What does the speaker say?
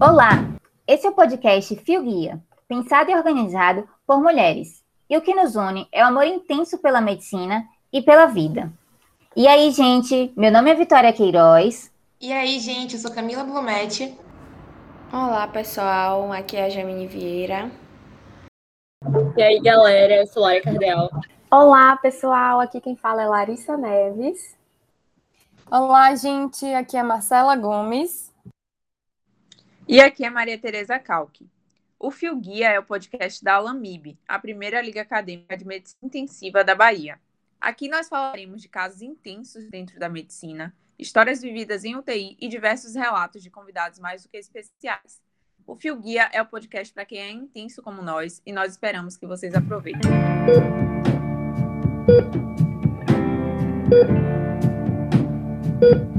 Olá, esse é o podcast Fio Guia, pensado e organizado por mulheres. E o que nos une é o amor intenso pela medicina e pela vida. E aí, gente, meu nome é Vitória Queiroz. E aí, gente, eu sou Camila Blumetti. Olá, pessoal, aqui é a Jamine Vieira. E aí, galera, eu sou Laura Cardeal. Olá, pessoal, aqui quem fala é Larissa Neves. Olá, gente, aqui é Marcela Gomes. E aqui é Maria Tereza Calque. O Fio Guia é o podcast da Alamib, a primeira liga acadêmica de medicina intensiva da Bahia. Aqui nós falaremos de casos intensos dentro da medicina, histórias vividas em UTI e diversos relatos de convidados mais do que especiais. O Fio Guia é o podcast para quem é intenso como nós e nós esperamos que vocês aproveitem. Thank you.